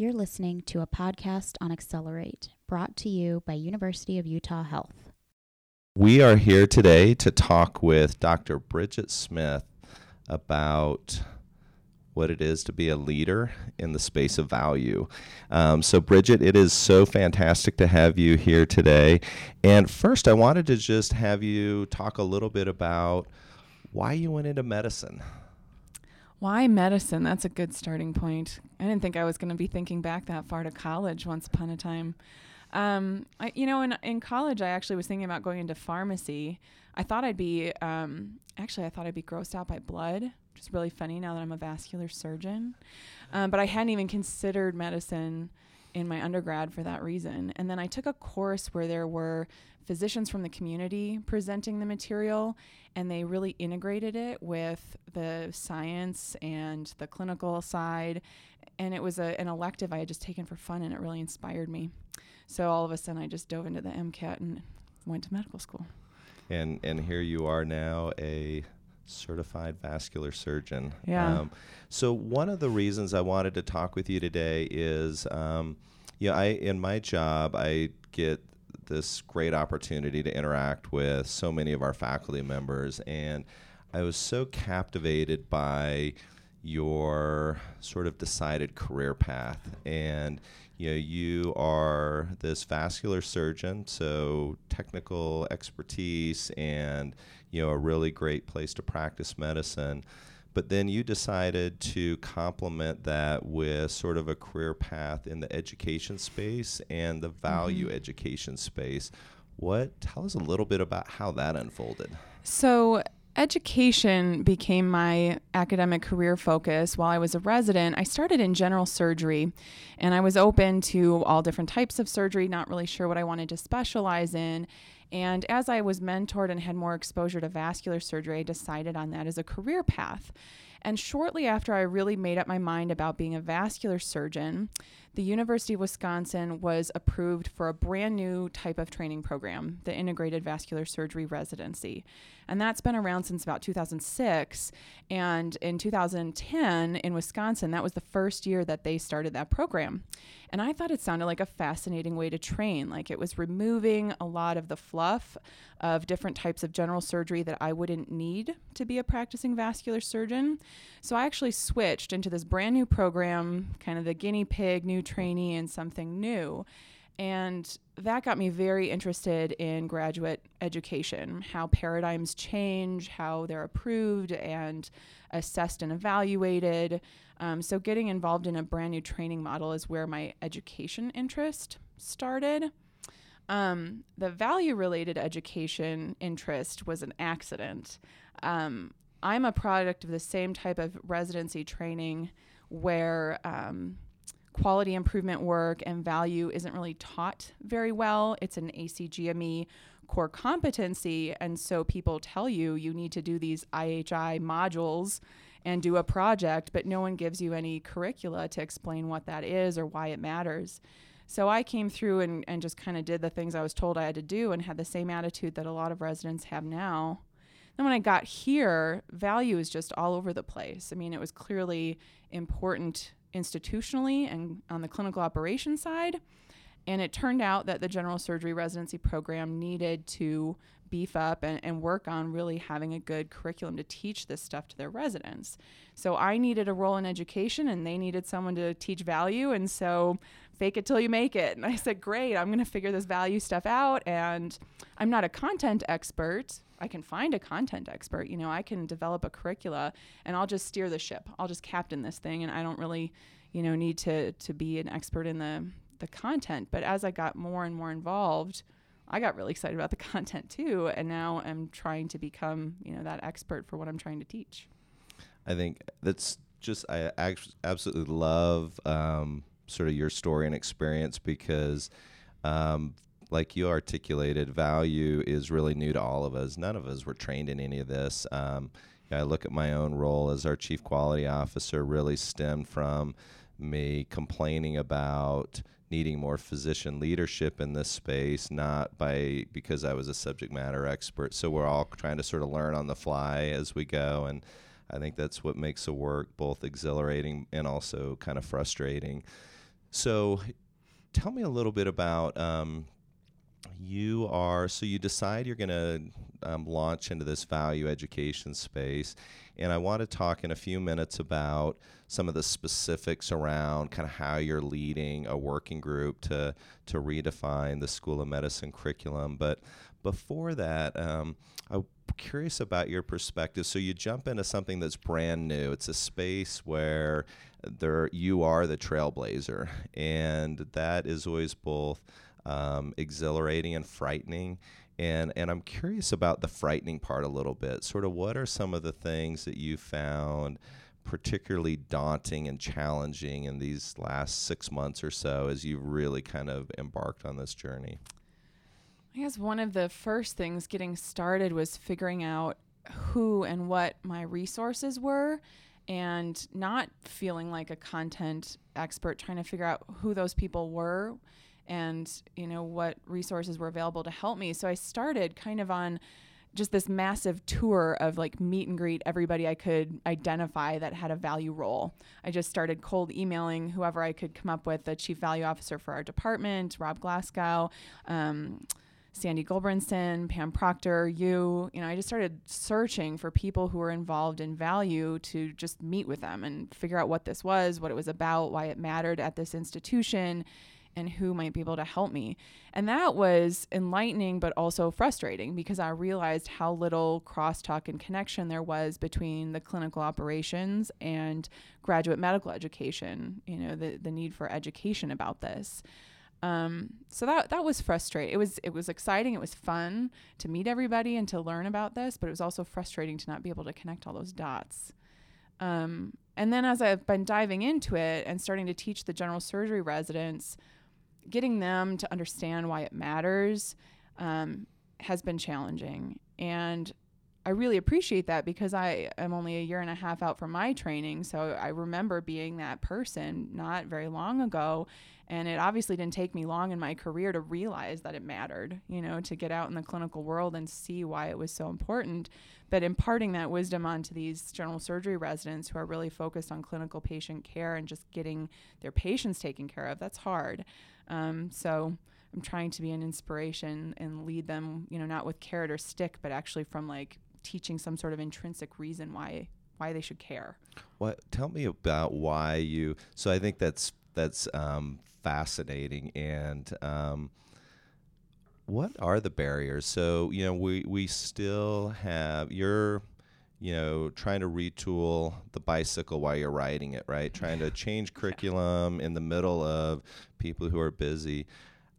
You're listening to a podcast on Accelerate, brought to you by University of Utah Health. We are here today to talk with Dr. Bridget Smith about what it is to be a leader in the space of value. Um, so, Bridget, it is so fantastic to have you here today. And first, I wanted to just have you talk a little bit about why you went into medicine. Why medicine? That's a good starting point. I didn't think I was going to be thinking back that far to college once upon a time. Um, I, you know, in, in college, I actually was thinking about going into pharmacy. I thought I'd be, um, actually, I thought I'd be grossed out by blood, which is really funny now that I'm a vascular surgeon. Um, but I hadn't even considered medicine in my undergrad for that reason. And then I took a course where there were physicians from the community presenting the material, and they really integrated it with the science and the clinical side. And it was a, an elective I had just taken for fun, and it really inspired me. So all of a sudden, I just dove into the MCAT and went to medical school. And and here you are now, a certified vascular surgeon. Yeah. Um, so one of the reasons I wanted to talk with you today is, um, you know, I in my job I get this great opportunity to interact with so many of our faculty members. And I was so captivated by your sort of decided career path. And you know, you are this vascular surgeon, so technical expertise and you know a really great place to practice medicine. But then you decided to complement that with sort of a career path in the education space and the value mm-hmm. education space. What tell us a little bit about how that unfolded? So education became my academic career focus while I was a resident. I started in general surgery and I was open to all different types of surgery, not really sure what I wanted to specialize in. And as I was mentored and had more exposure to vascular surgery, I decided on that as a career path. And shortly after I really made up my mind about being a vascular surgeon, the University of Wisconsin was approved for a brand new type of training program, the Integrated Vascular Surgery Residency. And that's been around since about 2006. And in 2010, in Wisconsin, that was the first year that they started that program. And I thought it sounded like a fascinating way to train. Like it was removing a lot of the fluff of different types of general surgery that I wouldn't need to be a practicing vascular surgeon. So I actually switched into this brand new program, kind of the guinea pig, new trainee, and something new. And that got me very interested in graduate education, how paradigms change, how they're approved and assessed and evaluated. Um, so, getting involved in a brand new training model is where my education interest started. Um, the value related education interest was an accident. Um, I'm a product of the same type of residency training where um, quality improvement work and value isn't really taught very well. It's an ACGME core competency. And so people tell you you need to do these IHI modules and do a project, but no one gives you any curricula to explain what that is or why it matters. So I came through and, and just kind of did the things I was told I had to do and had the same attitude that a lot of residents have now. Then when I got here, value is just all over the place. I mean, it was clearly important institutionally and on the clinical operations side. And it turned out that the general surgery residency program needed to beef up and, and work on really having a good curriculum to teach this stuff to their residents. So I needed a role in education and they needed someone to teach value. And so fake it till you make it. And I said, great, I'm going to figure this value stuff out. And I'm not a content expert. I can find a content expert. You know, I can develop a curricula and I'll just steer the ship. I'll just captain this thing. And I don't really, you know, need to, to be an expert in the, the content. But as I got more and more involved, I got really excited about the content too, and now I'm trying to become, you know, that expert for what I'm trying to teach. I think that's just I absolutely love um, sort of your story and experience because, um, like you articulated, value is really new to all of us. None of us were trained in any of this. Um, I look at my own role as our chief quality officer really stemmed from me complaining about needing more physician leadership in this space, not by because I was a subject matter expert. So we're all trying to sort of learn on the fly as we go, and I think that's what makes the work both exhilarating and also kind of frustrating. So, tell me a little bit about um, you are so you decide you're going to um, launch into this value education space and i want to talk in a few minutes about some of the specifics around kind of how you're leading a working group to to redefine the school of medicine curriculum but before that um, i'm curious about your perspective. So you jump into something that's brand new. It's a space where there you are the trailblazer and that is always both um, exhilarating and frightening. And, and I'm curious about the frightening part a little bit. Sort of what are some of the things that you found particularly daunting and challenging in these last six months or so as you've really kind of embarked on this journey? I guess one of the first things getting started was figuring out who and what my resources were and not feeling like a content expert, trying to figure out who those people were and you know what resources were available to help me so i started kind of on just this massive tour of like meet and greet everybody I could identify that had a value role. I just started cold emailing whoever I could come up with, the chief value officer for our department, Rob Glasgow, um, Sandy Gulbranson, Pam Proctor, you. You know, I just started searching for people who were involved in value to just meet with them and figure out what this was, what it was about, why it mattered at this institution and who might be able to help me. And that was enlightening, but also frustrating because I realized how little crosstalk and connection there was between the clinical operations and graduate medical education, you know, the, the need for education about this. Um, so that that was frustrating. It was it was exciting. It was fun to meet everybody and to learn about this, but it was also frustrating to not be able to connect all those dots. Um, and then as I've been diving into it and starting to teach the general surgery residents, getting them to understand why it matters um, has been challenging. And I really appreciate that because I am only a year and a half out from my training. So I remember being that person not very long ago. And it obviously didn't take me long in my career to realize that it mattered, you know, to get out in the clinical world and see why it was so important. But imparting that wisdom onto these general surgery residents who are really focused on clinical patient care and just getting their patients taken care of, that's hard. Um, so I'm trying to be an inspiration and lead them, you know, not with carrot or stick, but actually from like teaching some sort of intrinsic reason why why they should care. What? Tell me about why you. So I think that's that's um, fascinating and. Um, what are the barriers? So you know, we we still have you're you know, trying to retool the bicycle while you're riding it, right? Trying to change curriculum in the middle of people who are busy.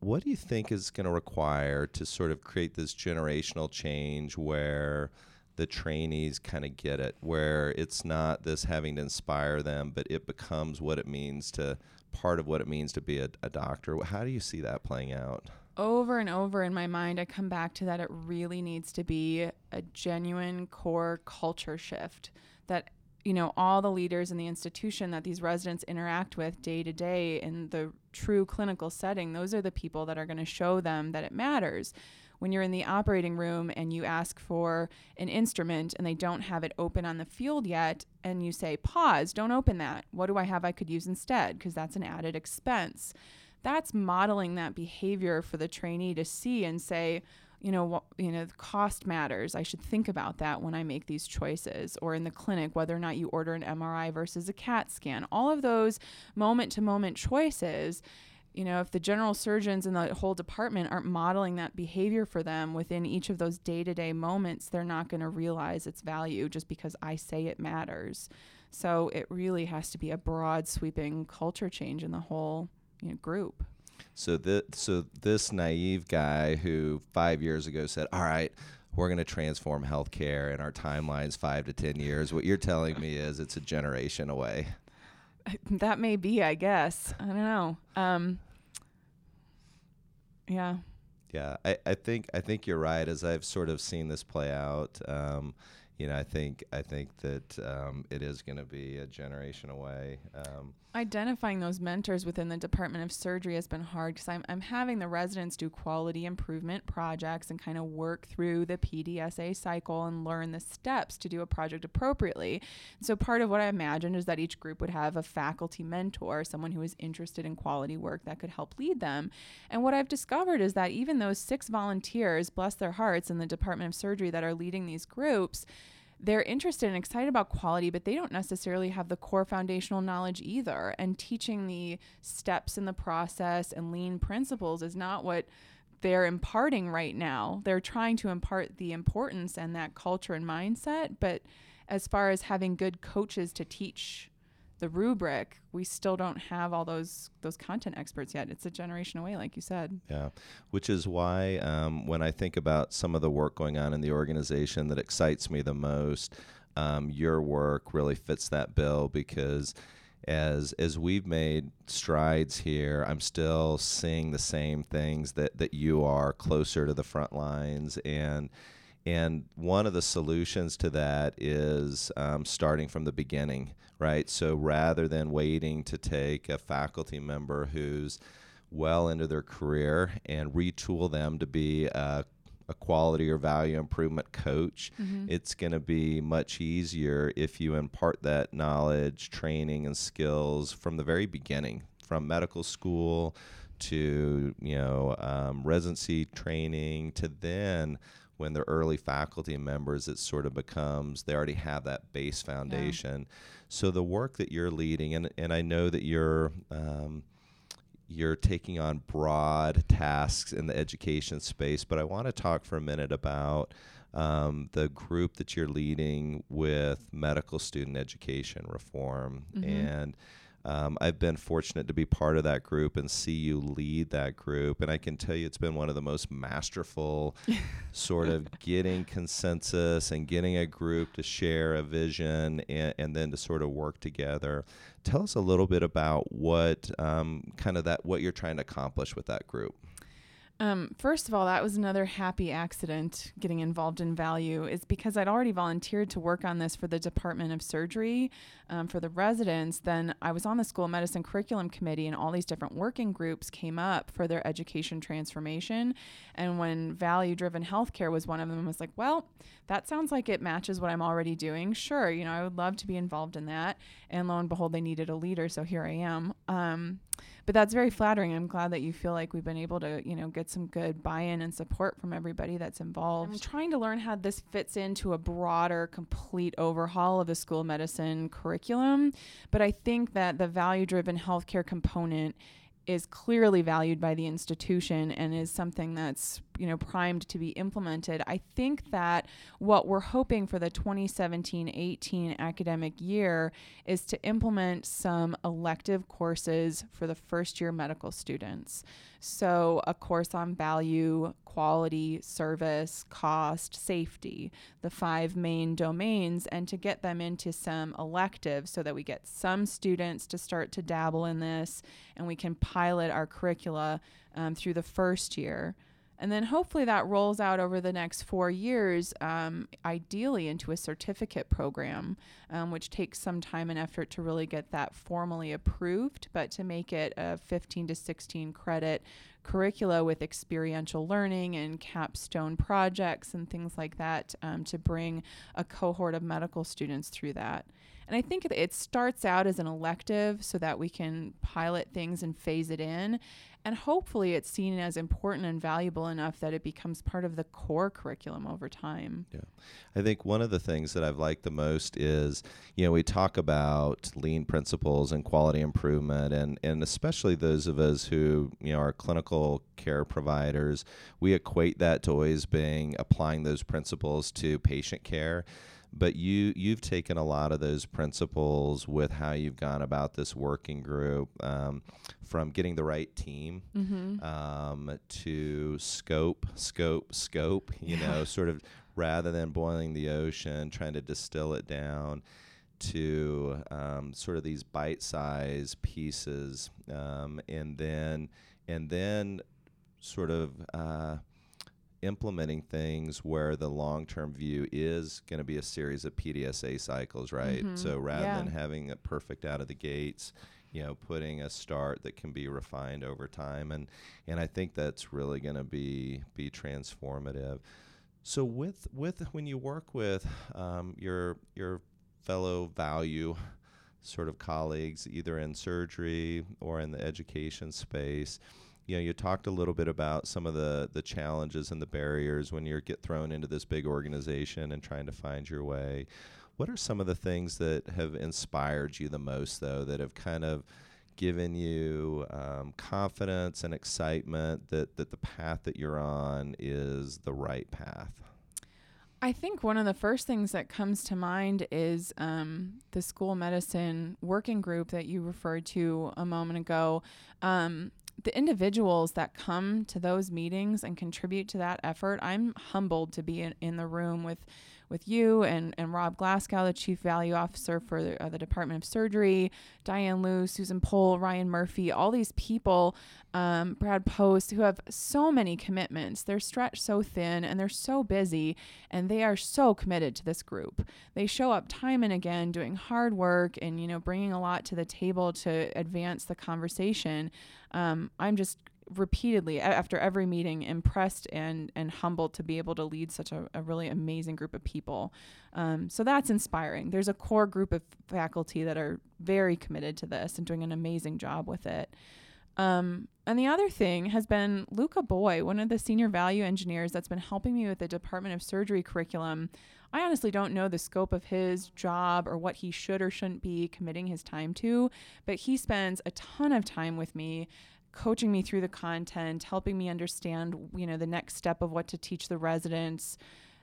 What do you think is going to require to sort of create this generational change where the trainees kind of get it, where it's not this having to inspire them, but it becomes what it means to part of what it means to be a, a doctor? How do you see that playing out? Over and over in my mind, I come back to that it really needs to be a genuine core culture shift that you know all the leaders in the institution that these residents interact with day to day in the true clinical setting those are the people that are going to show them that it matters. When you're in the operating room and you ask for an instrument and they don't have it open on the field yet and you say pause don't open that. What do i have i could use instead? Because that's an added expense that's modeling that behavior for the trainee to see and say, you know, what, you know, cost matters. I should think about that when I make these choices. Or in the clinic, whether or not you order an MRI versus a CAT scan. All of those moment to moment choices you know, if the general surgeons in the whole department aren't modeling that behavior for them within each of those day to day moments, they're not going to realize its value just because I say it matters. So it really has to be a broad, sweeping culture change in the whole you know, group. So this so this naive guy who five years ago said, "All right, we're going to transform healthcare, and our timeline's five to ten years." What you're telling me is it's a generation away. That may be, I guess. I don't know. Um, yeah. Yeah, I, I think I think you're right. As I've sort of seen this play out, um, you know, I think I think that um, it is going to be a generation away. Um, identifying those mentors within the Department of Surgery has been hard because I'm, I'm having the residents do quality improvement projects and kind of work through the PDSA cycle and learn the steps to do a project appropriately. So, part of what I imagined is that each group would have a faculty mentor, someone who is interested in quality work that could help lead them. And what I've discovered is that even those six volunteers, bless their hearts, in the Department of Surgery that are leading these groups, they're interested and excited about quality, but they don't necessarily have the core foundational knowledge either. And teaching the steps in the process and lean principles is not what they're imparting right now. They're trying to impart the importance and that culture and mindset, but as far as having good coaches to teach the rubric, we still don't have all those those content experts yet. It's a generation away, like you said. Yeah, which is why um, when I think about some of the work going on in the organization that excites me the most, um, your work really fits that bill because as as we've made strides here, I'm still seeing the same things that that you are closer to the front lines and and one of the solutions to that is um, starting from the beginning, right? So rather than waiting to take a faculty member who's well into their career and retool them to be a, a quality or value improvement coach, mm-hmm. it's going to be much easier if you impart that knowledge, training, and skills from the very beginning, from medical school to you know um, residency training to then when they're early faculty members, it sort of becomes they already have that base foundation. Yeah. So the work that you're leading, and and I know that you're. Um, you're taking on broad tasks in the education space, but I want to talk for a minute about um, the group that you're leading with medical student education reform. Mm-hmm. And um, I've been fortunate to be part of that group and see you lead that group. And I can tell you it's been one of the most masterful sort of getting consensus and getting a group to share a vision and, and then to sort of work together. Tell us a little bit about what um, kind of that, what you're trying to accomplish with that group. Um, first of all, that was another happy accident getting involved in value, is because I'd already volunteered to work on this for the Department of Surgery um, for the residents. Then I was on the school of medicine curriculum committee, and all these different working groups came up for their education transformation. And when value driven healthcare was one of them, I was like, well, that sounds like it matches what I'm already doing. Sure, you know, I would love to be involved in that. And lo and behold, they needed a leader, so here I am. Um, but that's very flattering. I'm glad that you feel like we've been able to, you know, get some good buy-in and support from everybody that's involved. I'm trying to learn how this fits into a broader, complete overhaul of the school medicine curriculum. But I think that the value-driven healthcare component is clearly valued by the institution and is something that's you know primed to be implemented i think that what we're hoping for the 2017-18 academic year is to implement some elective courses for the first year medical students. So a course on value quality service cost safety the five main domains and to get them into some electives so that we get some students to start to dabble in this and we can pilot our curricula um, through the first year and then hopefully that rolls out over the next four years, um, ideally into a certificate program, um, which takes some time and effort to really get that formally approved, but to make it a 15 to 16 credit curricula with experiential learning and capstone projects and things like that um, to bring a cohort of medical students through that. And I think it starts out as an elective so that we can pilot things and phase it in. And hopefully it's seen as important and valuable enough that it becomes part of the core curriculum over time. Yeah. I think one of the things that I've liked the most is, you know, we talk about lean principles and quality improvement and, and especially those of us who, you know, are clinical care providers, we equate that to always being applying those principles to patient care but you you've taken a lot of those principles with how you've gone about this working group um, from getting the right team mm-hmm. um, to scope scope scope you yeah. know sort of rather than boiling the ocean trying to distill it down to um, sort of these bite-sized pieces um, and then and then sort of uh, implementing things where the long term view is going to be a series of PDSA cycles, right? Mm-hmm. So rather yeah. than having it perfect out of the gates, you know putting a start that can be refined over time and and I think that's really going to be be transformative so with with when you work with um, your your fellow value sort of colleagues either in surgery or in the education space you know you talked a little bit about some of the the challenges and the barriers when you get thrown into this big organization and trying to find your way what are some of the things that have inspired you the most, though, that have kind of given you um, confidence and excitement that, that the path that you're on is the right path? I think one of the first things that comes to mind is um, the school medicine working group that you referred to a moment ago. Um, the individuals that come to those meetings and contribute to that effort, I'm humbled to be in, in the room with with you and, and Rob Glasgow, the Chief Value Officer for the, uh, the Department of Surgery, Diane Liu, Susan Pohl, Ryan Murphy, all these people, um, Brad Post, who have so many commitments. They're stretched so thin and they're so busy, and they are so committed to this group. They show up time and again doing hard work and, you know, bringing a lot to the table to advance the conversation. Um, I'm just repeatedly after every meeting impressed and and humbled to be able to lead such a, a really amazing group of people. Um, so that's inspiring. There's a core group of faculty that are very committed to this and doing an amazing job with it. Um, and the other thing has been Luca Boy, one of the senior value engineers that's been helping me with the Department of Surgery curriculum. I honestly don't know the scope of his job or what he should or shouldn't be committing his time to, but he spends a ton of time with me coaching me through the content, helping me understand, you know, the next step of what to teach the residents.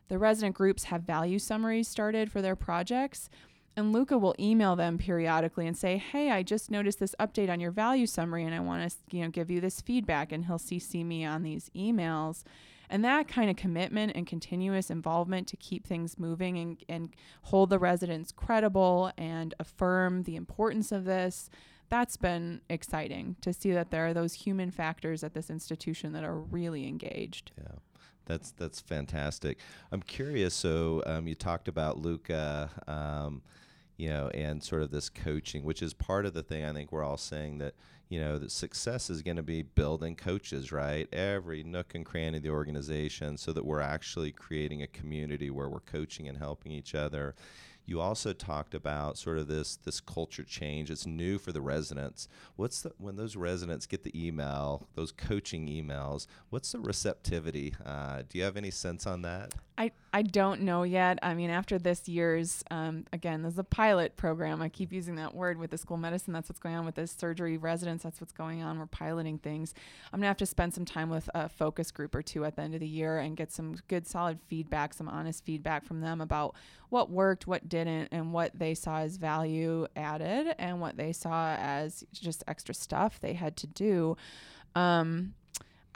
The resident groups have value summaries started for their projects. And Luca will email them periodically and say, "Hey, I just noticed this update on your value summary, and I want to, you know, give you this feedback." And he'll CC me on these emails, and that kind of commitment and continuous involvement to keep things moving and, and hold the residents credible and affirm the importance of this that's been exciting to see that there are those human factors at this institution that are really engaged. Yeah. That's that's fantastic. I'm curious. So um, you talked about Luca, um, you know, and sort of this coaching, which is part of the thing. I think we're all saying that you know that success is going to be building coaches, right? Every nook and cranny of the organization, so that we're actually creating a community where we're coaching and helping each other. You also talked about sort of this this culture change. It's new for the residents. What's the when those residents get the email, those coaching emails? What's the receptivity? Uh, do you have any sense on that? I, I don't know yet. I mean, after this year's, um, again, there's a pilot program. I keep using that word with the school medicine. That's what's going on with the surgery residents. That's what's going on. We're piloting things. I'm going to have to spend some time with a focus group or two at the end of the year and get some good, solid feedback, some honest feedback from them about what worked, what didn't, and what they saw as value added and what they saw as just extra stuff they had to do. Um,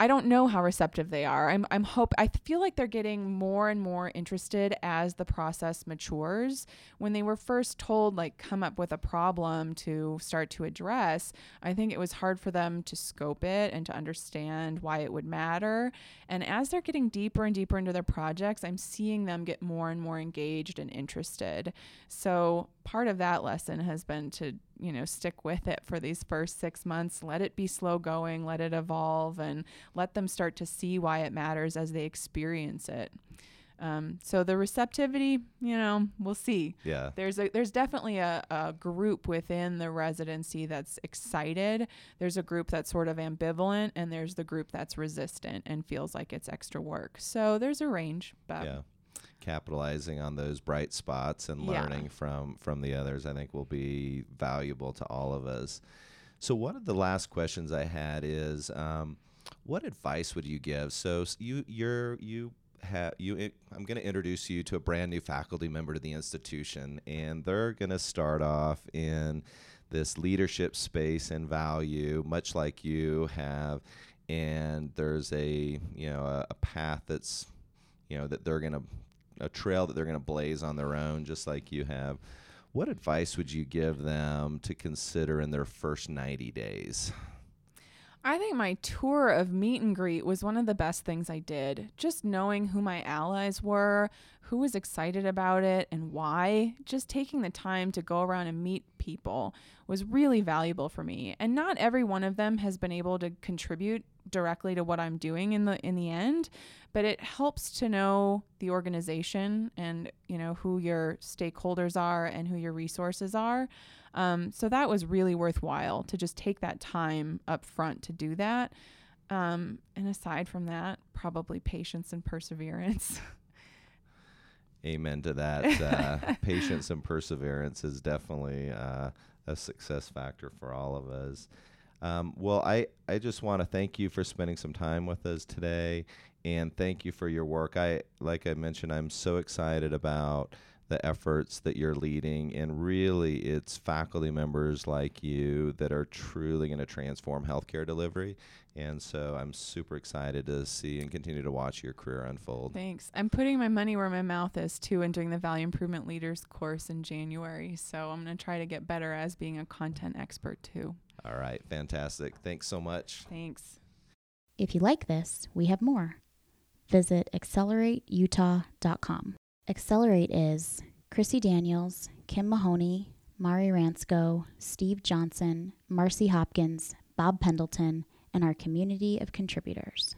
I don't know how receptive they are. I'm I'm hope I feel like they're getting more and more interested as the process matures. When they were first told like come up with a problem to start to address, I think it was hard for them to scope it and to understand why it would matter. And as they're getting deeper and deeper into their projects, I'm seeing them get more and more engaged and interested. So part of that lesson has been to you know, stick with it for these first six months. Let it be slow going, let it evolve, and let them start to see why it matters as they experience it. Um, so the receptivity, you know, we'll see. Yeah. There's a there's definitely a, a group within the residency that's excited. There's a group that's sort of ambivalent, and there's the group that's resistant and feels like it's extra work. So there's a range, but yeah capitalizing on those bright spots and learning yeah. from from the others i think will be valuable to all of us so one of the last questions i had is um, what advice would you give so you you're you have you i'm going to introduce you to a brand new faculty member to the institution and they're going to start off in this leadership space and value much like you have and there's a you know a, a path that's you know that they're going to a trail that they're going to blaze on their own, just like you have. What advice would you give them to consider in their first 90 days? I think my tour of meet and greet was one of the best things I did. Just knowing who my allies were, who was excited about it and why. Just taking the time to go around and meet people was really valuable for me. And not every one of them has been able to contribute directly to what I'm doing in the in the end, but it helps to know the organization and you know who your stakeholders are and who your resources are. Um, so that was really worthwhile to just take that time up front to do that. Um, and aside from that, probably patience and perseverance. Amen to that. Uh, patience and perseverance is definitely uh, a success factor for all of us. Um, well, I, I just want to thank you for spending some time with us today and thank you for your work. I like I mentioned, I'm so excited about the efforts that you're leading and really it's faculty members like you that are truly going to transform healthcare delivery. And so i'm super excited to see and continue to watch your career unfold. Thanks. I'm putting my money where my mouth is too and doing the value improvement leaders course in january. So i'm going to try to get better as being a content expert too. All right. Fantastic. Thanks so much. Thanks. If you like this we have more. Visit accelerateutah.com Accelerate is Chrissy Daniels, Kim Mahoney, Mari Ransco, Steve Johnson, Marcy Hopkins, Bob Pendleton, and our community of contributors.